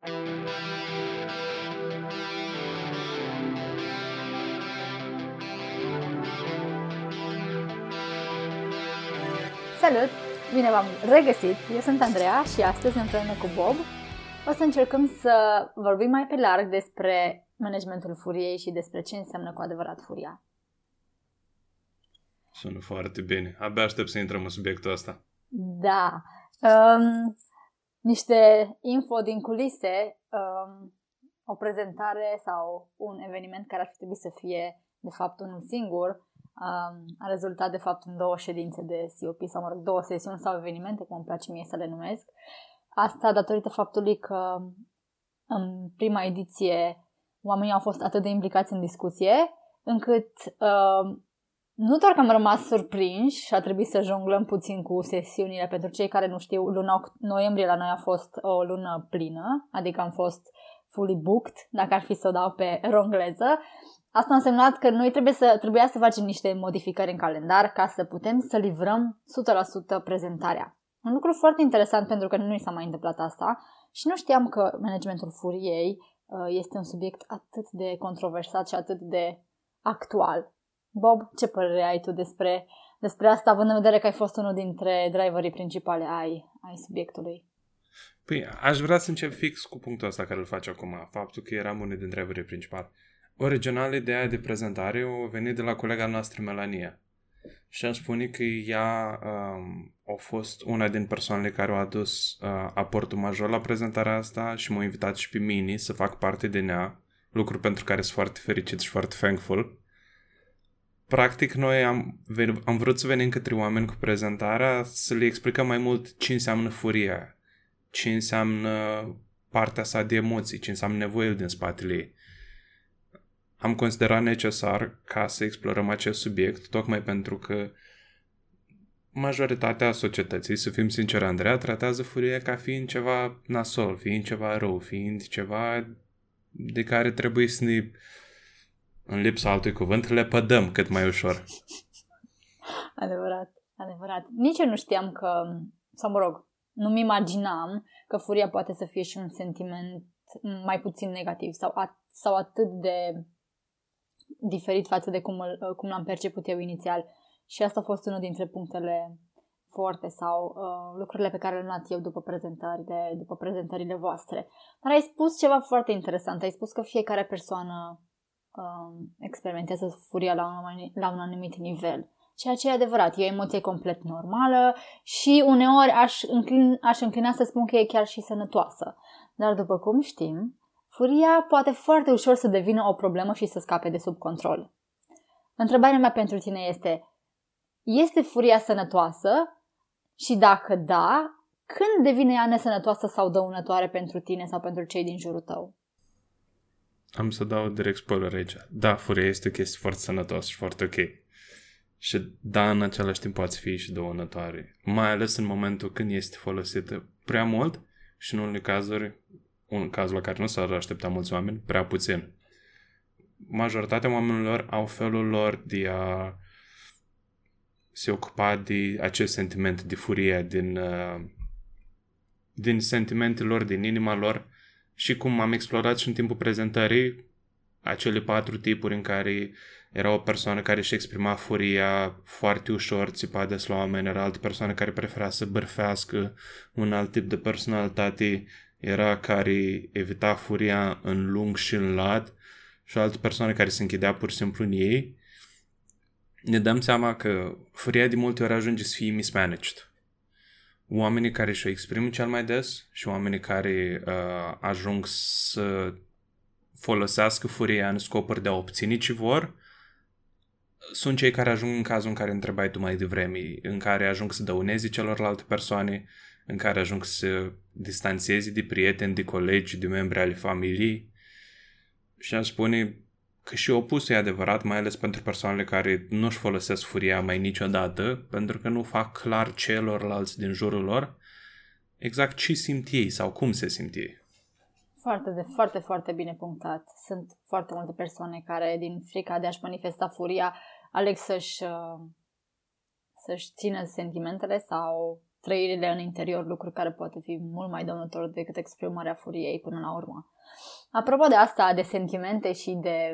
Salut! Bine v-am regăsit! Eu sunt Andreea și astăzi împreună cu Bob o să încercăm să vorbim mai pe larg despre managementul furiei și despre ce înseamnă cu adevărat furia. Sună foarte bine. Abia aștept să intrăm în subiectul ăsta. Da. Um, niște info din culise, um, o prezentare sau un eveniment care ar fi trebuit să fie de fapt unul singur, um, a rezultat de fapt în două ședințe de COP sau, mă rog, două sesiuni sau evenimente, cum îmi place mie să le numesc. Asta datorită faptului că în prima ediție oamenii au fost atât de implicați în discuție, încât uh, nu doar că am rămas surprinși și a trebuit să jonglăm puțin cu sesiunile. Pentru cei care nu știu, luna noiembrie la noi a fost o lună plină, adică am fost fully booked, dacă ar fi să o dau pe rongleză. Asta a însemnat că noi trebuie să, trebuia să facem niște modificări în calendar ca să putem să livrăm 100% prezentarea. Un lucru foarte interesant pentru că nu i s-a mai întâmplat asta și nu știam că managementul furiei uh, este un subiect atât de controversat și atât de actual. Bob, ce părere ai tu despre, despre asta, având în vedere că ai fost unul dintre driverii principale ai, ai subiectului? Păi, aș vrea să încep fix cu punctul ăsta care îl faci acum, faptul că eram unul dintre driverii principale. Original, ideea de prezentare a venit de la colega noastră, Melania. Și am spune că ea um, a fost una din persoanele care au adus uh, aportul major la prezentarea asta și m-a invitat și pe mine să fac parte din ea, lucru pentru care sunt foarte fericit și foarte thankful. Practic, noi am, am vrut să venim către oameni cu prezentarea să le explicăm mai mult ce înseamnă furia, ce înseamnă partea sa de emoții, ce înseamnă nevoile din spatele ei. Am considerat necesar ca să explorăm acest subiect, tocmai pentru că majoritatea societății, să fim sinceri, Andreea, tratează furia ca fiind ceva nasol, fiind ceva rău, fiind ceva de care trebuie să ne în lipsa altui cuvânt, le pădăm cât mai ușor. Adevărat, adevărat. Nici eu nu știam că, sau mă rog, nu-mi imaginam că furia poate să fie și un sentiment mai puțin negativ sau, at- sau atât de diferit față de cum, îl, cum l-am perceput eu inițial. Și asta a fost unul dintre punctele forte sau uh, lucrurile pe care le-am luat eu după prezentările, după prezentările voastre. Dar ai spus ceva foarte interesant. Ai spus că fiecare persoană um, experimentează furia la un, la un anumit nivel. Ceea ce e adevărat, e o emoție complet normală și uneori aș, înclin, aș înclina să spun că e chiar și sănătoasă. Dar după cum știm, furia poate foarte ușor să devină o problemă și să scape de sub control. Întrebarea mea pentru tine este, este furia sănătoasă? Și dacă da, când devine ea nesănătoasă sau dăunătoare pentru tine sau pentru cei din jurul tău? Am să dau direct spoiler aici. Da, furia este o chestie foarte sănătoasă și foarte ok. Și da, în același timp poate fi și dăunătoare. Mai ales în momentul când este folosită prea mult și în unele cazuri, un caz la care nu s-ar aștepta mulți oameni, prea puțin. Majoritatea oamenilor au felul lor de a se ocupa de acest sentiment de furie din, uh, din sentimentele lor, din inima lor și cum am explorat și în timpul prezentării acele patru tipuri în care era o persoană care își exprima furia foarte ușor, țipa des la oameni, era altă persoană care prefera să bărfească, un alt tip de personalitate era care evita furia în lung și în lat și o altă persoană care se închidea pur și simplu în ei, ne dăm seama că furia de multe ori ajunge să fie mismanaged oamenii care și-o exprimă cel mai des și oamenii care uh, ajung să folosească furia în scopuri de a obține ce vor, sunt cei care ajung în cazul în care întrebai tu mai devreme, în care ajung să dăuneze celorlalte persoane, în care ajung să distanțeze de prieteni, de colegi, de membri ale familiei. Și aș spune că și opusul e adevărat, mai ales pentru persoanele care nu-și folosesc furia mai niciodată, pentru că nu fac clar celorlalți din jurul lor exact ce simt ei sau cum se simt ei. Foarte, de, foarte, foarte bine punctat. Sunt foarte multe persoane care, din frica de a-și manifesta furia, aleg să-și, uh, să-și țină sentimentele sau trăirile în interior, lucruri care poate fi mult mai dăunător decât exprimarea furiei până la urmă. Apropo de asta, de sentimente și de,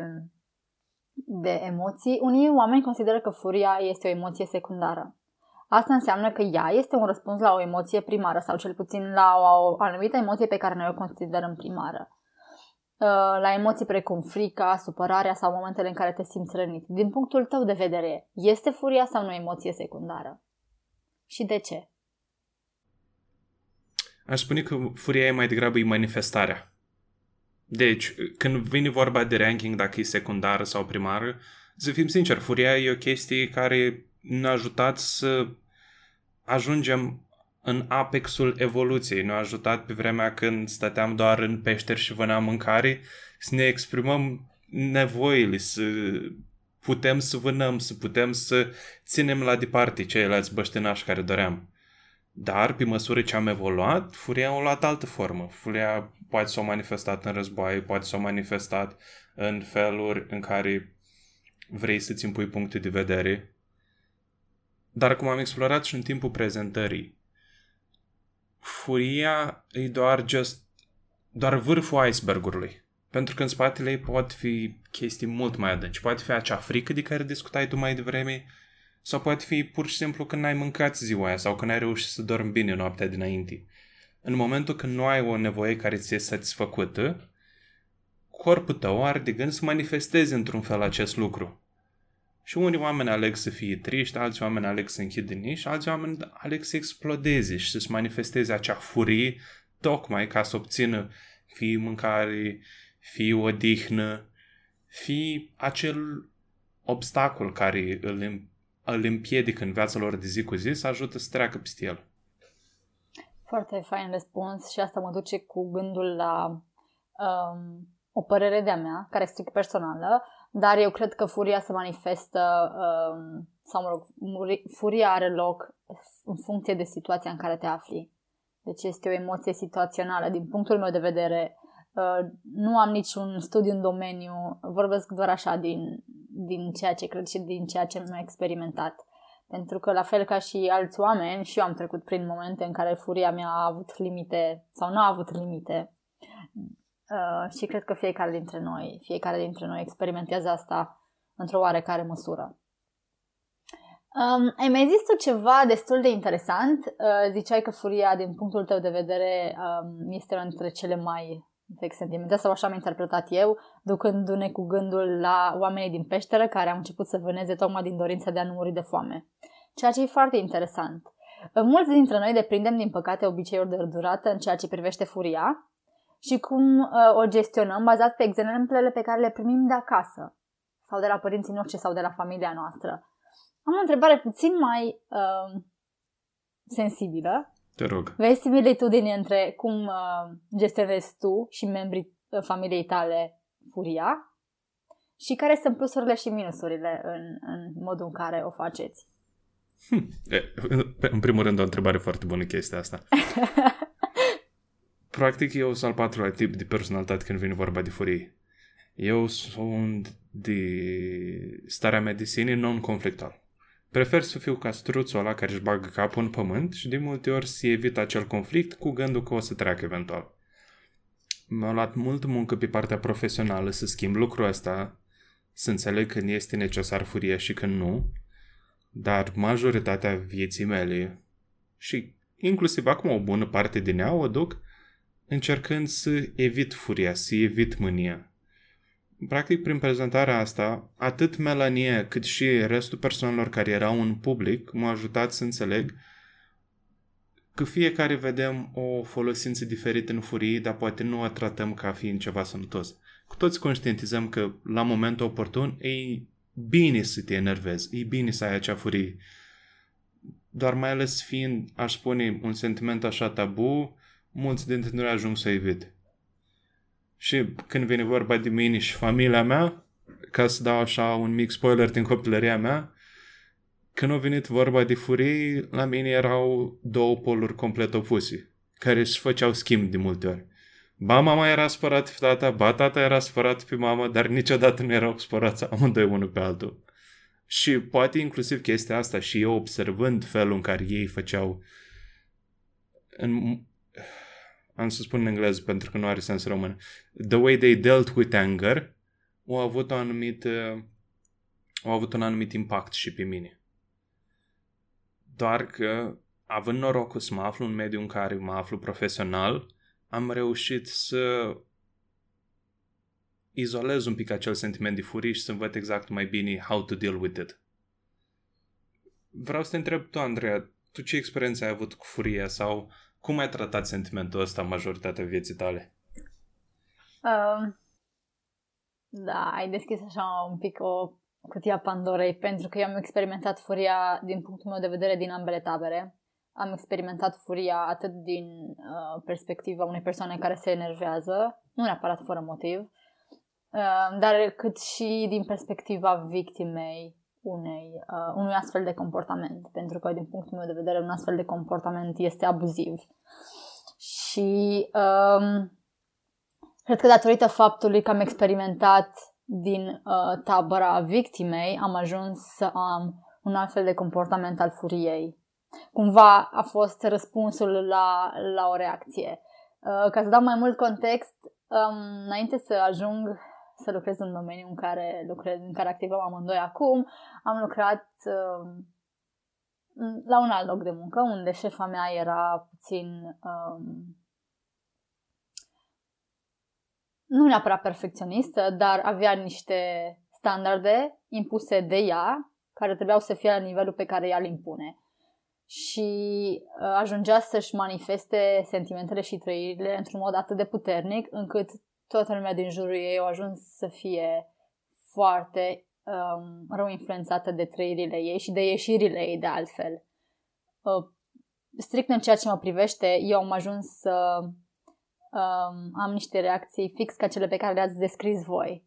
de emoții, unii oameni consideră că furia este o emoție secundară. Asta înseamnă că ea este un răspuns la o emoție primară sau cel puțin la o anumită emoție pe care noi o considerăm primară. Uh, la emoții precum frica, supărarea sau momentele în care te simți rănit. Din punctul tău de vedere, este furia sau nu o emoție secundară? Și de ce? Aș spune că furia e mai degrabă e manifestarea. Deci, când vine vorba de ranking, dacă e secundară sau primară, să fim sinceri, furia e o chestie care ne-a ajutat să ajungem în apexul evoluției. Ne-a ajutat pe vremea când stăteam doar în peșteri și vâneam mâncare să ne exprimăm nevoile, să putem să vânăm, să putem să ținem la departe ceilalți băștinași care doream. Dar, pe măsură ce am evoluat, furia a luat altă formă. Furia poate s-a manifestat în războaie, poate s-a manifestat în feluri în care vrei să-ți impui puncte de vedere. Dar cum am explorat și în timpul prezentării, furia e doar just doar vârful icebergului. Pentru că în spatele ei pot fi chestii mult mai adânci. Poate fi acea frică de care discutai tu mai devreme, sau poate fi pur și simplu când n-ai mâncat ziua aia sau când ai reușit să dormi bine noaptea dinainte. În momentul când nu ai o nevoie care ți-e satisfăcută, corpul tău are de gând să manifesteze într-un fel acest lucru. Și unii oameni aleg să fie triști, alți oameni aleg să închidă nici, alți oameni aleg să explodeze și să-și manifesteze acea furie tocmai ca să obțină fie mâncare, fie odihnă, fie acel obstacol care îl, îl împiedică în viața lor de zi cu zi să ajută să treacă peste el. Foarte fain răspuns și asta mă duce cu gândul la um, o părere de-a mea, care este personală, dar eu cred că furia se manifestă, um, sau mă rog, furia are loc în funcție de situația în care te afli. Deci este o emoție situațională. Din punctul meu de vedere, uh, nu am niciun studiu în domeniu, vorbesc doar așa din, din ceea ce cred și din ceea ce am experimentat. Pentru că, la fel ca și alți oameni, și eu am trecut prin momente în care furia mea a avut limite sau nu a avut limite. Uh, și cred că fiecare dintre noi, fiecare dintre noi experimentează asta într-o oarecare măsură. Um, ai mai zis tu ceva destul de interesant. Uh, ziceai că furia, din punctul tău de vedere, um, este una dintre cele mai vechi sentimente, sau așa am interpretat eu, ducându-ne cu gândul la oamenii din peșteră care au început să vâneze tocmai din dorința de a nu muri de foame. Ceea ce e foarte interesant. Mulți dintre noi deprindem, din păcate, obiceiuri de durată în ceea ce privește furia și cum uh, o gestionăm bazat pe exemplele pe care le primim de acasă sau de la părinții noștri sau de la familia noastră. Am o întrebare puțin mai uh, sensibilă. Te rog. Vezi similitudini între cum uh, gestionezi tu și membrii uh, familiei tale furia și care sunt plusurile și minusurile în, în modul în care o faceți? Hm. E, în primul rând, o întrebare foarte bună chestia asta. Practic, eu sunt al patrulea tip de personalitate când vine vorba de furie. Eu sunt de starea mea de sine non-conflictual. Prefer să fiu ca struțul ăla care își bagă capul în pământ și de multe ori să evit acel conflict cu gândul că o să treacă eventual. Mi-a luat mult muncă pe partea profesională să schimb lucrul ăsta, să înțeleg când este necesar furia și când nu, dar majoritatea vieții mele și inclusiv acum o bună parte din ea o duc încercând să evit furia, să evit mânia. Practic, prin prezentarea asta, atât Melanie cât și restul persoanelor care erau în public m-au ajutat să înțeleg că fiecare vedem o folosință diferită în furie, dar poate nu o tratăm ca fiind ceva sănătos. Cu toți conștientizăm că la momentul oportun e bine să te enervezi, e bine să ai acea furie. Dar mai ales fiind, aș spune, un sentiment așa tabu, mulți dintre noi ajung să evit. Și când vine vorba de mine și familia mea, ca să dau așa un mic spoiler din copilăria mea, când a venit vorba de furii, la mine erau două poluri complet opuse, care își făceau schimb de multe ori. Ba mama era spărat pe tata, ba tata era spărat pe mama, dar niciodată nu erau spărați amândoi unul pe altul. Și poate inclusiv chestia asta și eu observând felul în care ei făceau în, am să spun în engleză pentru că nu are sens român, the way they dealt with anger au avut, o anumit, uh, au avut un anumit impact și pe mine. Doar că, având norocul să mă aflu în mediul în care mă aflu profesional, am reușit să izolez un pic acel sentiment de furie și să învăț exact mai bine how to deal with it. Vreau să te întreb tu, Andreea, tu ce experiență ai avut cu furia sau cum ai tratat sentimentul ăsta majoritatea vieții tale? Um, da, ai deschis așa un pic o cutia Pandorei, pentru că eu am experimentat furia din punctul meu de vedere din ambele tabere. Am experimentat furia atât din uh, perspectiva unei persoane care se enervează, nu neapărat fără motiv, uh, dar cât și din perspectiva victimei unei, uh, unui astfel de comportament, pentru că din punctul meu de vedere un astfel de comportament este abuziv. Și um, cred că datorită faptului că am experimentat din uh, tabăra victimei, am ajuns să am un alt fel de comportament al furiei. Cumva a fost răspunsul la, la o reacție. Uh, ca să dau mai mult context, um, înainte să ajung să lucrez în domeniul în care lucrez, în care activăm amândoi acum, am lucrat uh, la un alt loc de muncă, unde șefa mea era puțin um, nu neapărat perfecționistă, dar avea niște standarde impuse de ea, care trebuiau să fie la nivelul pe care ea îl impune. Și uh, ajungea să-și manifeste sentimentele și trăirile într-un mod atât de puternic, încât toată lumea din jurul ei a ajuns să fie foarte um, rău influențată de trăirile ei și de ieșirile ei de altfel. Uh, strict în ceea ce mă privește, eu am ajuns să um, am niște reacții fix ca cele pe care le-ați descris voi.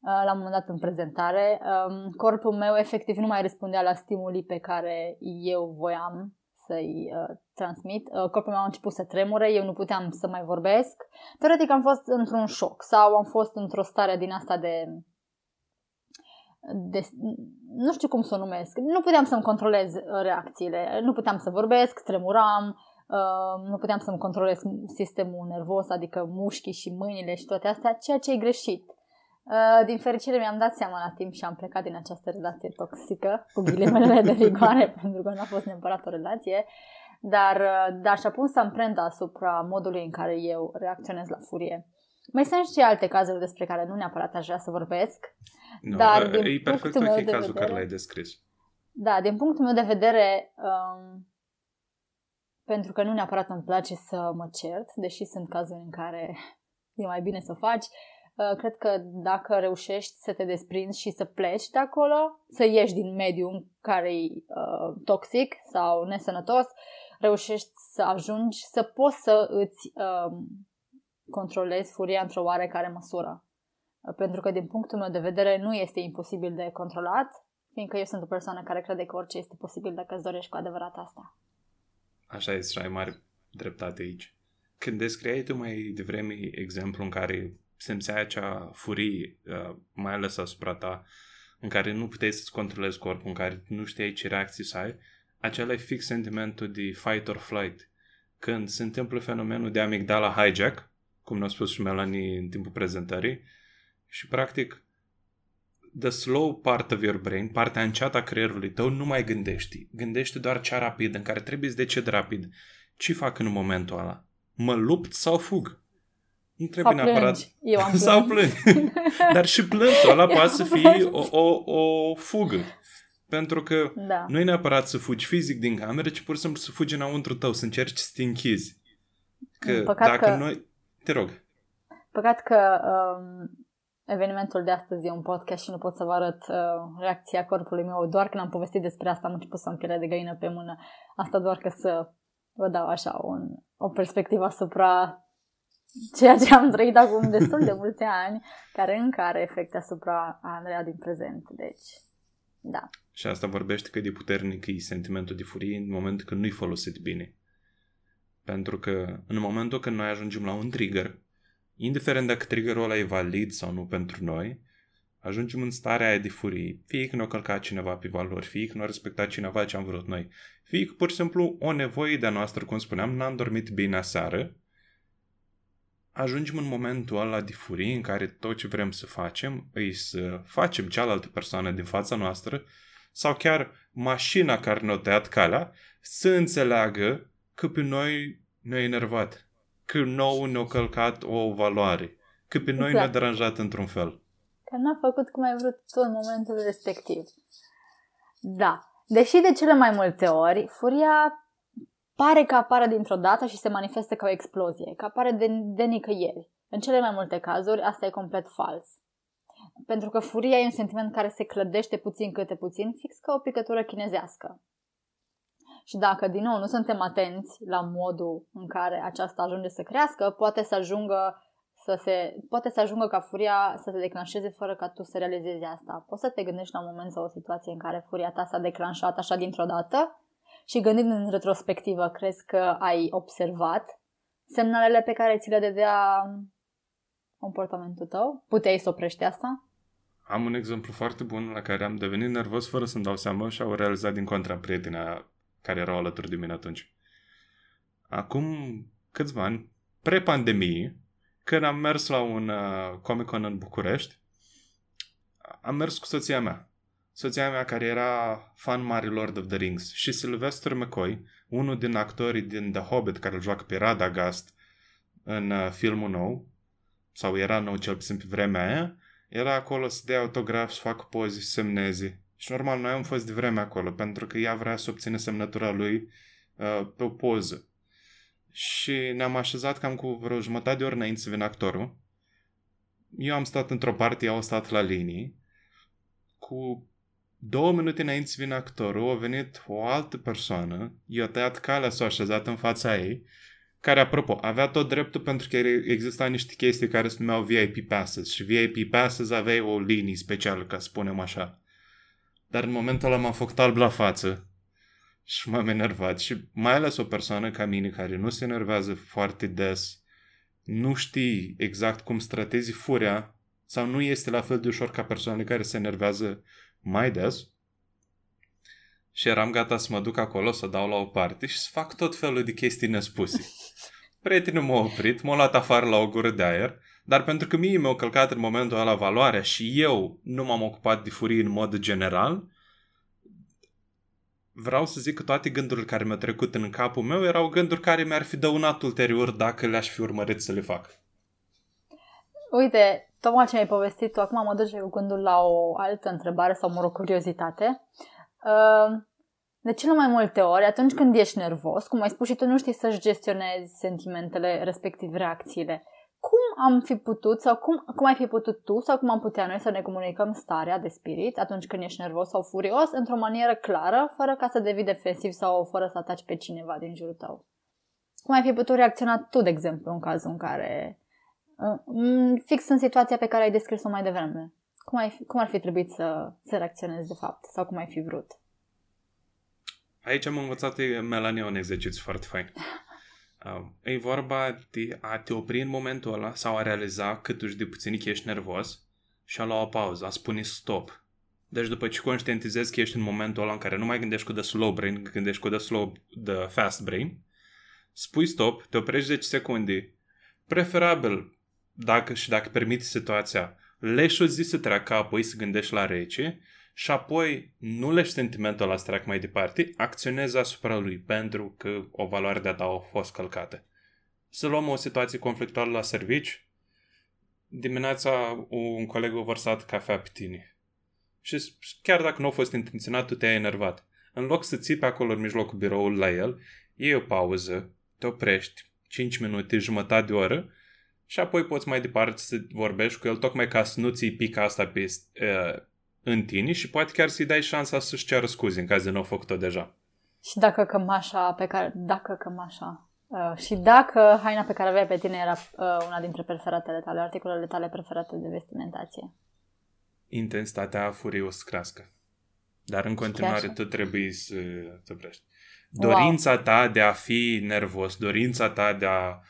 Uh, la un moment dat în prezentare, um, corpul meu efectiv nu mai răspundea la stimulii pe care eu voiam să-i uh, transmit. Uh, corpul meu a început să tremure, eu nu puteam să mai vorbesc. Teoretic am fost într-un șoc sau am fost într-o stare din asta de de, nu știu cum să o numesc, nu puteam să-mi controlez reacțiile, nu puteam să vorbesc, tremuram, uh, nu puteam să-mi controlez sistemul nervos, adică mușchii și mâinile și toate astea, ceea ce e greșit. Uh, din fericire mi-am dat seama la timp și am plecat din această relație toxică, cu ghilimele de rigoare, pentru că nu a fost neapărat o relație, dar, uh, dar și-a pus amprenta asupra modului în care eu reacționez la furie. Mai sunt și alte cazuri despre care nu neapărat aș vrea să vorbesc. No, dar din e perfect ok cazul vedere, care l-ai descris. Da, din punctul meu de vedere, um, pentru că nu neapărat îmi place să mă cert, deși sunt cazuri în care e mai bine să o faci, uh, cred că dacă reușești să te desprinzi și să pleci de acolo, să ieși din mediul în care e uh, toxic sau nesănătos, reușești să ajungi să poți să îți uh, controlezi furia într-o oarecare măsură. Pentru că, din punctul meu de vedere, nu este imposibil de controlat, fiindcă eu sunt o persoană care crede că orice este posibil dacă îți dorești cu adevărat asta. Așa este și ai mare dreptate aici. Când descriai tu mai devreme exemplu în care simțeai acea furie, uh, mai ales asupra ta, în care nu puteai să-ți controlezi corpul, în care nu știai ce reacții să ai, acela e fix sentimentul de fight or flight. Când se întâmplă fenomenul de amigdala hijack, cum ne-a spus și Melanie în timpul prezentării, și practic the slow part of your brain, partea înceată a creierului tău, nu mai gândești. Gândește doar cea rapid, în care trebuie să decid rapid. Ce fac în momentul ăla? Mă lupt sau fug? Nu trebuie sau neapărat... Plângi. Eu am sau plângi. Dar și plânsul ăla poate să fie o, o, o fugă. Pentru că da. nu e neapărat să fugi fizic din cameră, ci pur și simplu să fugi înăuntru tău, să încerci să te închizi. Că Păcat dacă că... noi... Te rog. Păcat că um, evenimentul de astăzi e un podcast și nu pot să vă arăt uh, reacția corpului meu. Doar când am povestit despre asta am început să am pielea de găină pe mână. Asta doar că să vă dau așa un, o perspectivă asupra ceea ce am trăit acum destul de mulți ani, care încă are efecte asupra Andreea din prezent. Deci, da. Și asta vorbește că de puternic e sentimentul de furie în momentul când nu-i folosit bine. Pentru că în momentul când noi ajungem la un trigger indiferent dacă triggerul ăla e valid sau nu pentru noi, ajungem în starea aia de furie, fie că ne-a călcat cineva pe valori, fie că nu a respectat cineva ce am vrut noi, fie că pur și simplu o nevoie de-a noastră, cum spuneam, n-am dormit bine aseară, ajungem în momentul ăla de furie în care tot ce vrem să facem îi să facem cealaltă persoană din fața noastră sau chiar mașina care ne-a tăiat calea să înțeleagă că pe noi ne-a enervat, că nou ne-a călcat o valoare, că pe noi exact. ne-a deranjat într-un fel. Că n-a făcut cum ai vrut tu în momentul respectiv. Da. Deși de cele mai multe ori, furia pare că apare dintr-o dată și se manifestă ca o explozie, că apare de, de nicăieri. În cele mai multe cazuri, asta e complet fals. Pentru că furia e un sentiment care se clădește puțin câte puțin, fix ca o picătură chinezească. Și dacă, din nou, nu suntem atenți la modul în care aceasta ajunge să crească, poate să ajungă să se, poate să ajungă ca furia să se declanșeze fără ca tu să realizezi asta. Poți să te gândești la un moment sau o situație în care furia ta s-a declanșat așa dintr-o dată și gândind în retrospectivă, crezi că ai observat semnalele pe care ți le dădea comportamentul tău? Puteai să oprești asta? Am un exemplu foarte bun la care am devenit nervos fără să-mi dau seama și au realizat din contra prietena care erau alături de mine atunci. Acum câțiva ani, pre-pandemie, când am mers la un uh, Comic-Con în București, am mers cu soția mea. Soția mea care era fan mare Lord of the Rings și Sylvester McCoy, unul din actorii din The Hobbit care îl joacă pe Radagast în uh, filmul nou, sau era nou cel puțin pe vremea aia, era acolo să dea autograf, să facă poze, să semneze. Și normal, noi am fost de vreme acolo, pentru că ea vrea să obține semnătura lui uh, pe o poză. Și ne-am așezat cam cu vreo jumătate de ori înainte să vină actorul. Eu am stat într-o parte, ea a stat la linii. Cu două minute înainte să vină actorul, a venit o altă persoană, i-a tăiat calea, s-a așezat în fața ei, care, apropo, avea tot dreptul pentru că exista niște chestii care se numeau VIP Passes și VIP Passes aveai o linie specială, ca să spunem așa. Dar în momentul ăla m-am făcut alb la față și m-am enervat și mai ales o persoană ca mine care nu se enervează foarte des, nu știi exact cum stratezi furia sau nu este la fel de ușor ca persoanele care se enervează mai des. Și eram gata să mă duc acolo, să dau la o parte și să fac tot felul de chestii nespuse. Prietenul m-a oprit, m-a luat afară la o gură de aer, dar pentru că mie mi-au călcat în momentul ăla valoarea și eu nu m-am ocupat de furie în mod general, vreau să zic că toate gândurile care mi-au trecut în capul meu erau gânduri care mi-ar fi dăunat ulterior dacă le-aș fi urmărit să le fac. Uite, tocmai ce mi-ai povestit tu, acum mă duce cu gândul la o altă întrebare sau, mă rog, curiozitate. Uh, de cele mai multe ori, atunci când ești nervos, cum ai spus și tu, nu știi să-și gestionezi sentimentele, respectiv reacțiile. Cum am fi putut sau cum, cum ai fi putut tu sau cum am putea noi să ne comunicăm starea de spirit atunci când ești nervos sau furios într-o manieră clară, fără ca să devii defensiv sau fără să ataci pe cineva din jurul tău? Cum ai fi putut reacționa tu, de exemplu, în cazul în care fix în situația pe care ai descris-o mai devreme. Cum, ai, cum ar fi trebuit să, să reacționezi de fapt? Sau cum ai fi vrut? Aici am învățat Melania un exercițiu foarte fain. Uh, e vorba de a te opri în momentul ăla sau a realiza cât uși de puțin că ești nervos și a lua o pauză, a spune stop. Deci după ce conștientizezi că ești în momentul ăla în care nu mai gândești cu the slow brain, gândești cu the slow, the fast brain, spui stop, te oprești 10 secunde, preferabil dacă și dacă permite situația, leși o zi să treacă, apoi să gândești la rece și apoi nu leși sentimentul ăla să treacă mai departe, acționezi asupra lui pentru că o valoare de-a ta a fost călcată. Să luăm o situație conflictuală la servici, dimineața un coleg a vărsat cafea pe tine. Și chiar dacă nu a fost intenționat, tu te-ai enervat. În loc să ții pe acolo în mijlocul biroului la el, iei o pauză, te oprești 5 minute, jumătate de oră și apoi poți mai departe să vorbești cu el tocmai ca să nu ți pica asta pe, uh, în tine și poate chiar să-i dai șansa să-și ceară scuze în caz de nu au făcut-o deja. Și dacă cămașa pe care, dacă cămașa, uh, și dacă haina pe care aveai pe tine era uh, una dintre preferatele tale, articolele tale preferate de vestimentație. Intensitatea furiei o să crească. Dar în continuare tu trebuie să te oprești. Dorința wow. ta de a fi nervos, dorința ta de a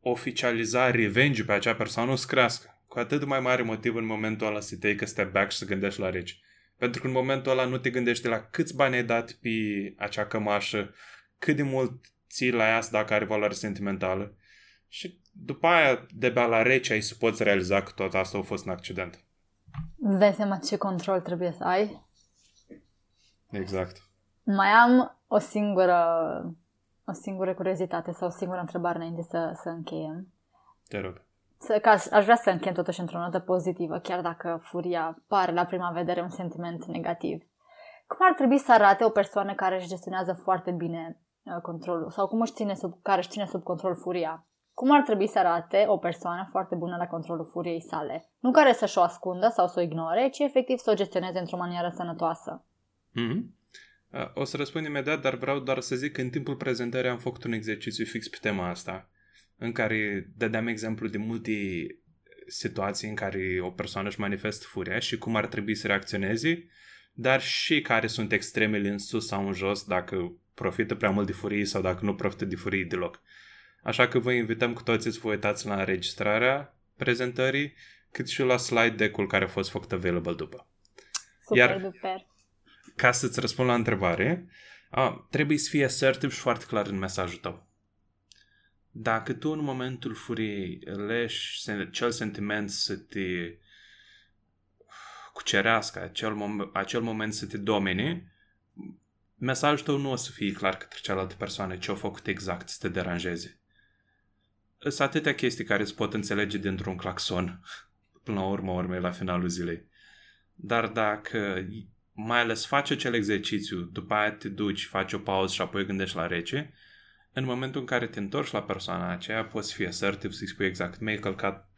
oficializa revenge pe acea persoană o să crească. cu atât mai mare motiv în momentul ăla să take a step back și să gândești la reci. Pentru că în momentul ăla nu te gândești la câți bani ai dat pe acea cămașă, cât de mult ții la ea dacă are valoare sentimentală. Și după aia, de la rece, ai să poți realiza că tot asta a fost un accident. Îți dai seama ce control trebuie să ai? Exact. Mai am o singură, o singură curiozitate sau o singură întrebare înainte să, să încheiem. Te rog. Să, ca, aș vrea să închem totuși într-o notă pozitivă, chiar dacă furia pare la prima vedere un sentiment negativ. Cum ar trebui să arate o persoană care își gestionează foarte bine uh, controlul sau cum își ține sub, care își ține sub control furia? Cum ar trebui să arate o persoană foarte bună la controlul furiei sale? Nu care să-și o ascundă sau să o ignore, ci efectiv să o gestioneze într-o manieră sănătoasă. Mm-hmm. O să răspund imediat, dar vreau doar să zic că în timpul prezentării am făcut un exercițiu fix pe tema asta, în care dădeam exemplu de multe situații în care o persoană își manifestă furia și cum ar trebui să reacționeze, dar și care sunt extremele în sus sau în jos, dacă profită prea mult de furie sau dacă nu profită de furie deloc. Așa că vă invităm cu toții să vă uitați la înregistrarea prezentării, cât și la slide deck-ul care a fost făcut available după. Super, Iar, duper. Ca să-ți răspund la întrebare, a, trebuie să fii assertiv și foarte clar în mesajul tău. Dacă tu în momentul furiei leși acel sentiment să te cucerească, acel, mom- acel moment să te domine, mesajul tău nu o să fie clar către cealaltă persoană ce a făcut exact să te deranjeze. Sunt atâtea chestii care se pot înțelege dintr-un claxon până la urmă urmei la finalul zilei. Dar dacă mai ales faci acel exercițiu, după aia te duci, faci o pauză și apoi gândești la rece, în momentul în care te întorci la persoana aceea, poți fi asertiv să-i spui exact, mi-ai călcat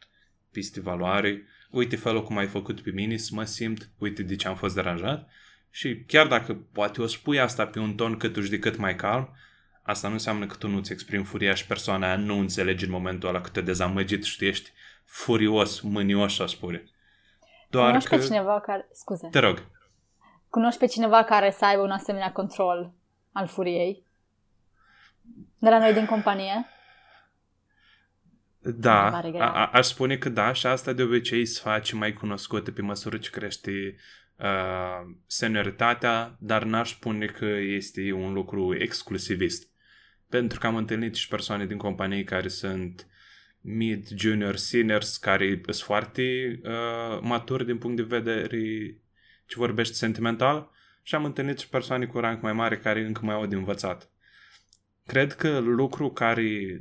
piste valoare, uite felul cum ai făcut pe mine să mă simt, uite de ce am fost deranjat și chiar dacă poate o spui asta pe un ton cât de cât mai calm, asta nu înseamnă că tu nu-ți exprimi furia și persoana aia nu înțelegi în momentul ăla că te dezamăgit și tu ești furios, mânios, să spune. Doar Cunoști că... pe cineva care... Scuze. Te rog. Cunoști pe cineva care să aibă un asemenea control al furiei? De la noi din companie? Da, a, a, aș spune că da și asta de obicei se face mai cunoscută pe măsură ce crește uh, senioritatea, dar n-aș spune că este un lucru exclusivist. Pentru că am întâlnit și persoane din companii care sunt mid, junior, seniors, care sunt foarte uh, maturi din punct de vedere ce vorbește sentimental și am întâlnit și persoane cu rang mai mare care încă mai au de învățat. Cred că lucru care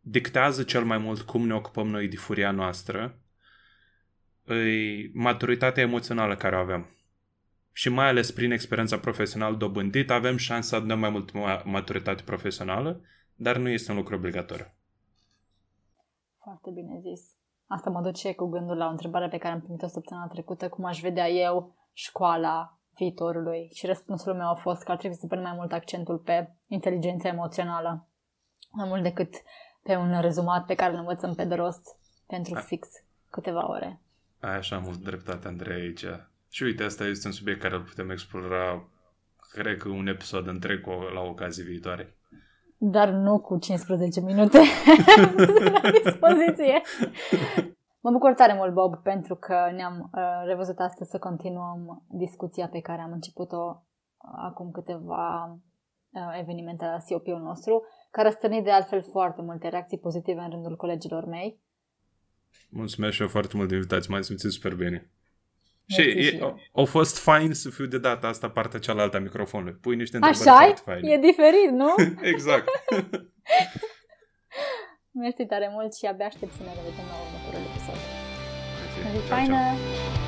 dictează cel mai mult cum ne ocupăm noi de furia noastră e maturitatea emoțională care o avem. Și mai ales prin experiența profesională dobândită avem șansa să adunăm mai mult maturitate profesională, dar nu este un lucru obligatoriu. Foarte bine zis. Asta mă duce cu gândul la o întrebare pe care am primit-o săptămâna trecută, cum aș vedea eu școala viitorului. Și răspunsul meu a fost că ar trebui să punem mai mult accentul pe inteligența emoțională, mai mult decât pe un rezumat pe care îl învățăm pe de rost pentru A. fix câteva ore. Ai așa mult dreptate, Andrei, aici. Și uite, asta este un subiect care îl putem explora, cred că un episod întreg la ocazie viitoare. Dar nu cu 15 minute la dispoziție. Mă bucur tare mult, Bob, pentru că ne-am uh, revăzut astăzi să continuăm discuția pe care am început-o uh, acum câteva uh, evenimente la COP-ul nostru, care a stănit de altfel foarte multe reacții pozitive în rândul colegilor mei. Mulțumesc și eu foarte mult de invitați, m-am simțit super bine. Și e, a, fost fain să fiu de data asta partea cealaltă a microfonului. Pui niște întrebări Așa foarte faine. E diferit, nu? exact. Mersi tare mult și abia aștept să ne revedem la următorul episod. Zi faină! Ciao.